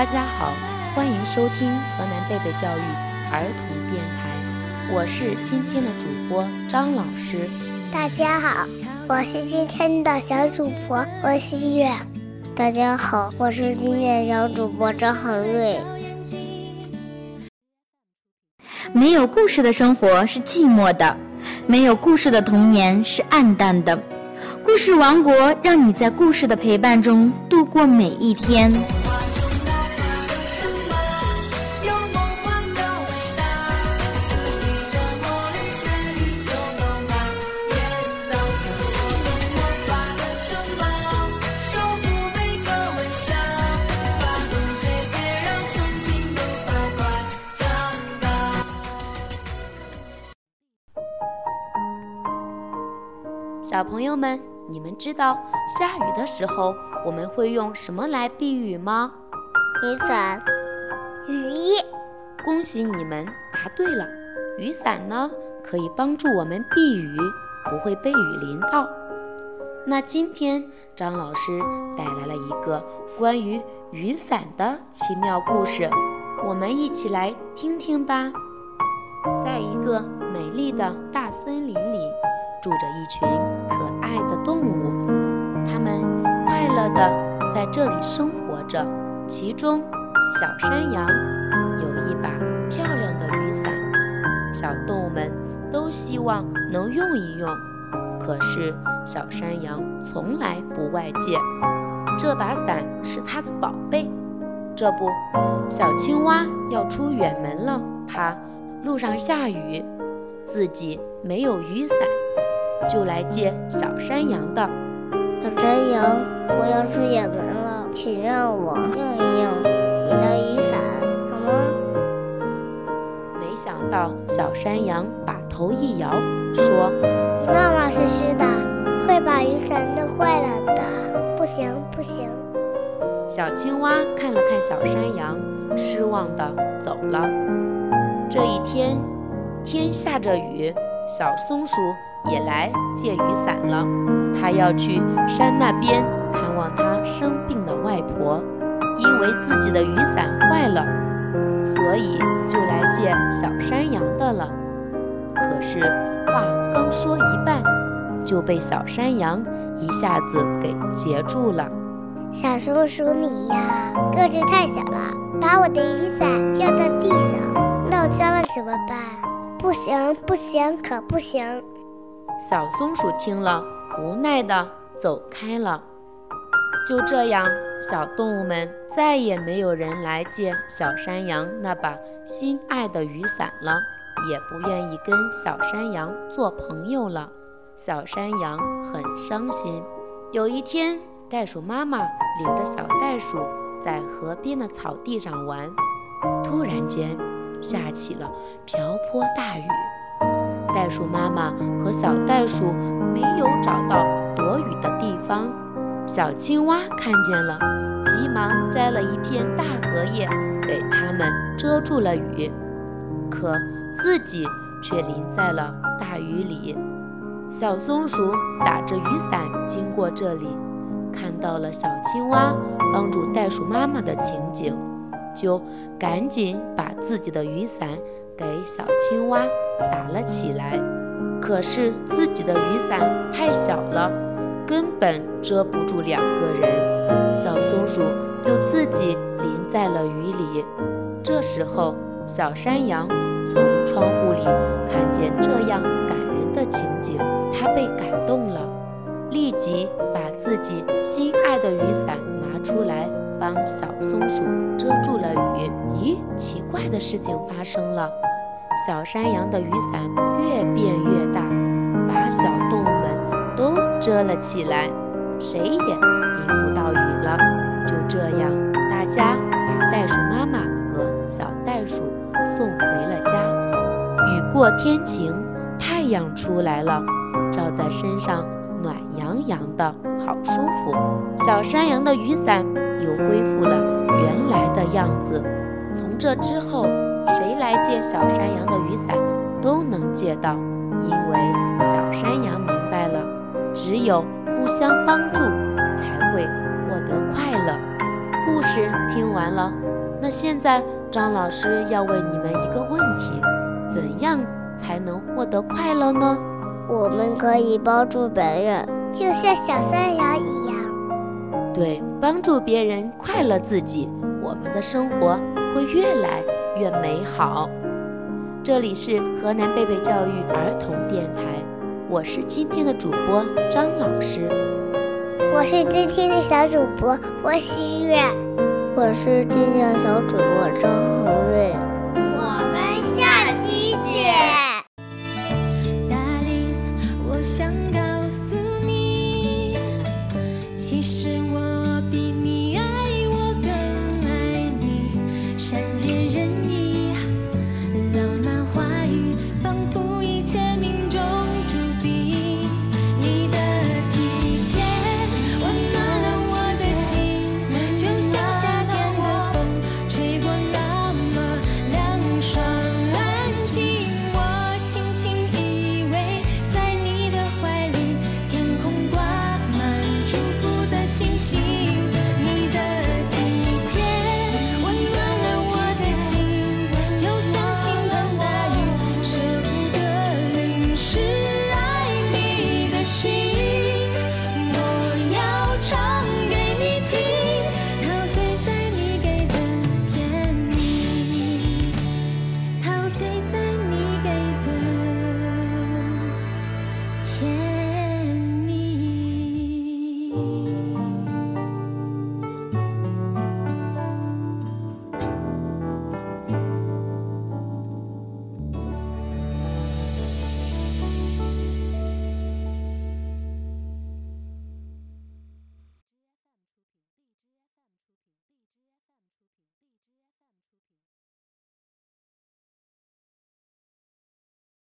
大家好，欢迎收听河南贝贝教育儿童电台，我是今天的主播张老师。大家好，我是今天的小主播温希月。大家好，我是今天的小主播张恒瑞。没有故事的生活是寂寞的，没有故事的童年是暗淡的。故事王国让你在故事的陪伴中度过每一天。小朋友们，你们知道下雨的时候我们会用什么来避雨吗？雨伞、雨衣。恭喜你们答对了。雨伞呢，可以帮助我们避雨，不会被雨淋到。那今天张老师带来了一个关于雨伞的奇妙故事，我们一起来听听吧。在一个美丽的大森林里。住着一群的在这里生活着。其中，小山羊有一把漂亮的雨伞，小动物们都希望能用一用。可是，小山羊从来不外借，这把伞是它的宝贝。这不，小青蛙要出远门了，怕路上下雨，自己没有雨伞。就来借小山羊的。小山羊，我要出远门了，请让我用一用你的雨伞，好吗？没想到小山羊把头一摇，说：“你妈妈是湿的，会把雨伞弄坏了的，不行不行。”小青蛙看了看小山羊，失望的走了。这一天，天下着雨，小松鼠。也来借雨伞了，他要去山那边看望他生病的外婆，因为自己的雨伞坏了，所以就来借小山羊的了。可是话刚说一半，就被小山羊一下子给截住了。小松鼠你呀，个子太小了，把我的雨伞掉到地上，弄脏了怎么办？不行不行，可不行！小松鼠听了，无奈地走开了。就这样，小动物们再也没有人来借小山羊那把心爱的雨伞了，也不愿意跟小山羊做朋友了。小山羊很伤心。有一天，袋鼠妈妈领着小袋鼠在河边的草地上玩，突然间下起了瓢泼大雨。袋鼠妈妈和小袋鼠没有找到躲雨的地方，小青蛙看见了，急忙摘了一片大荷叶给它们遮住了雨，可自己却淋在了大雨里。小松鼠打着雨伞经过这里，看到了小青蛙帮助袋鼠妈妈的情景，就赶紧把自己的雨伞。给小青蛙打了起来，可是自己的雨伞太小了，根本遮不住两个人。小松鼠就自己淋在了雨里。这时候，小山羊从窗户里看见这样感人的情景，它被感动了，立即把自己心爱的雨伞拿出来帮小松鼠遮住了雨。咦，奇怪的事情发生了。小山羊的雨伞越变越大，把小动物们都遮了起来，谁也淋不到雨了。就这样，大家把袋鼠妈妈和小袋鼠送回了家。雨过天晴，太阳出来了，照在身上暖洋洋的，好舒服。小山羊的雨伞又恢复了原来的样子。从这之后。谁来借小山羊的雨伞，都能借到，因为小山羊明白了，只有互相帮助，才会获得快乐。故事听完了，那现在张老师要问你们一个问题：怎样才能获得快乐呢？我们可以帮助别人，就像小山羊一样。对，帮助别人，快乐自己，我们的生活会越来越美好。这里是河南贝贝教育儿童电台，我是今天的主播张老师，我是今天的小主播郭新月，我是今天的小主播张恒瑞。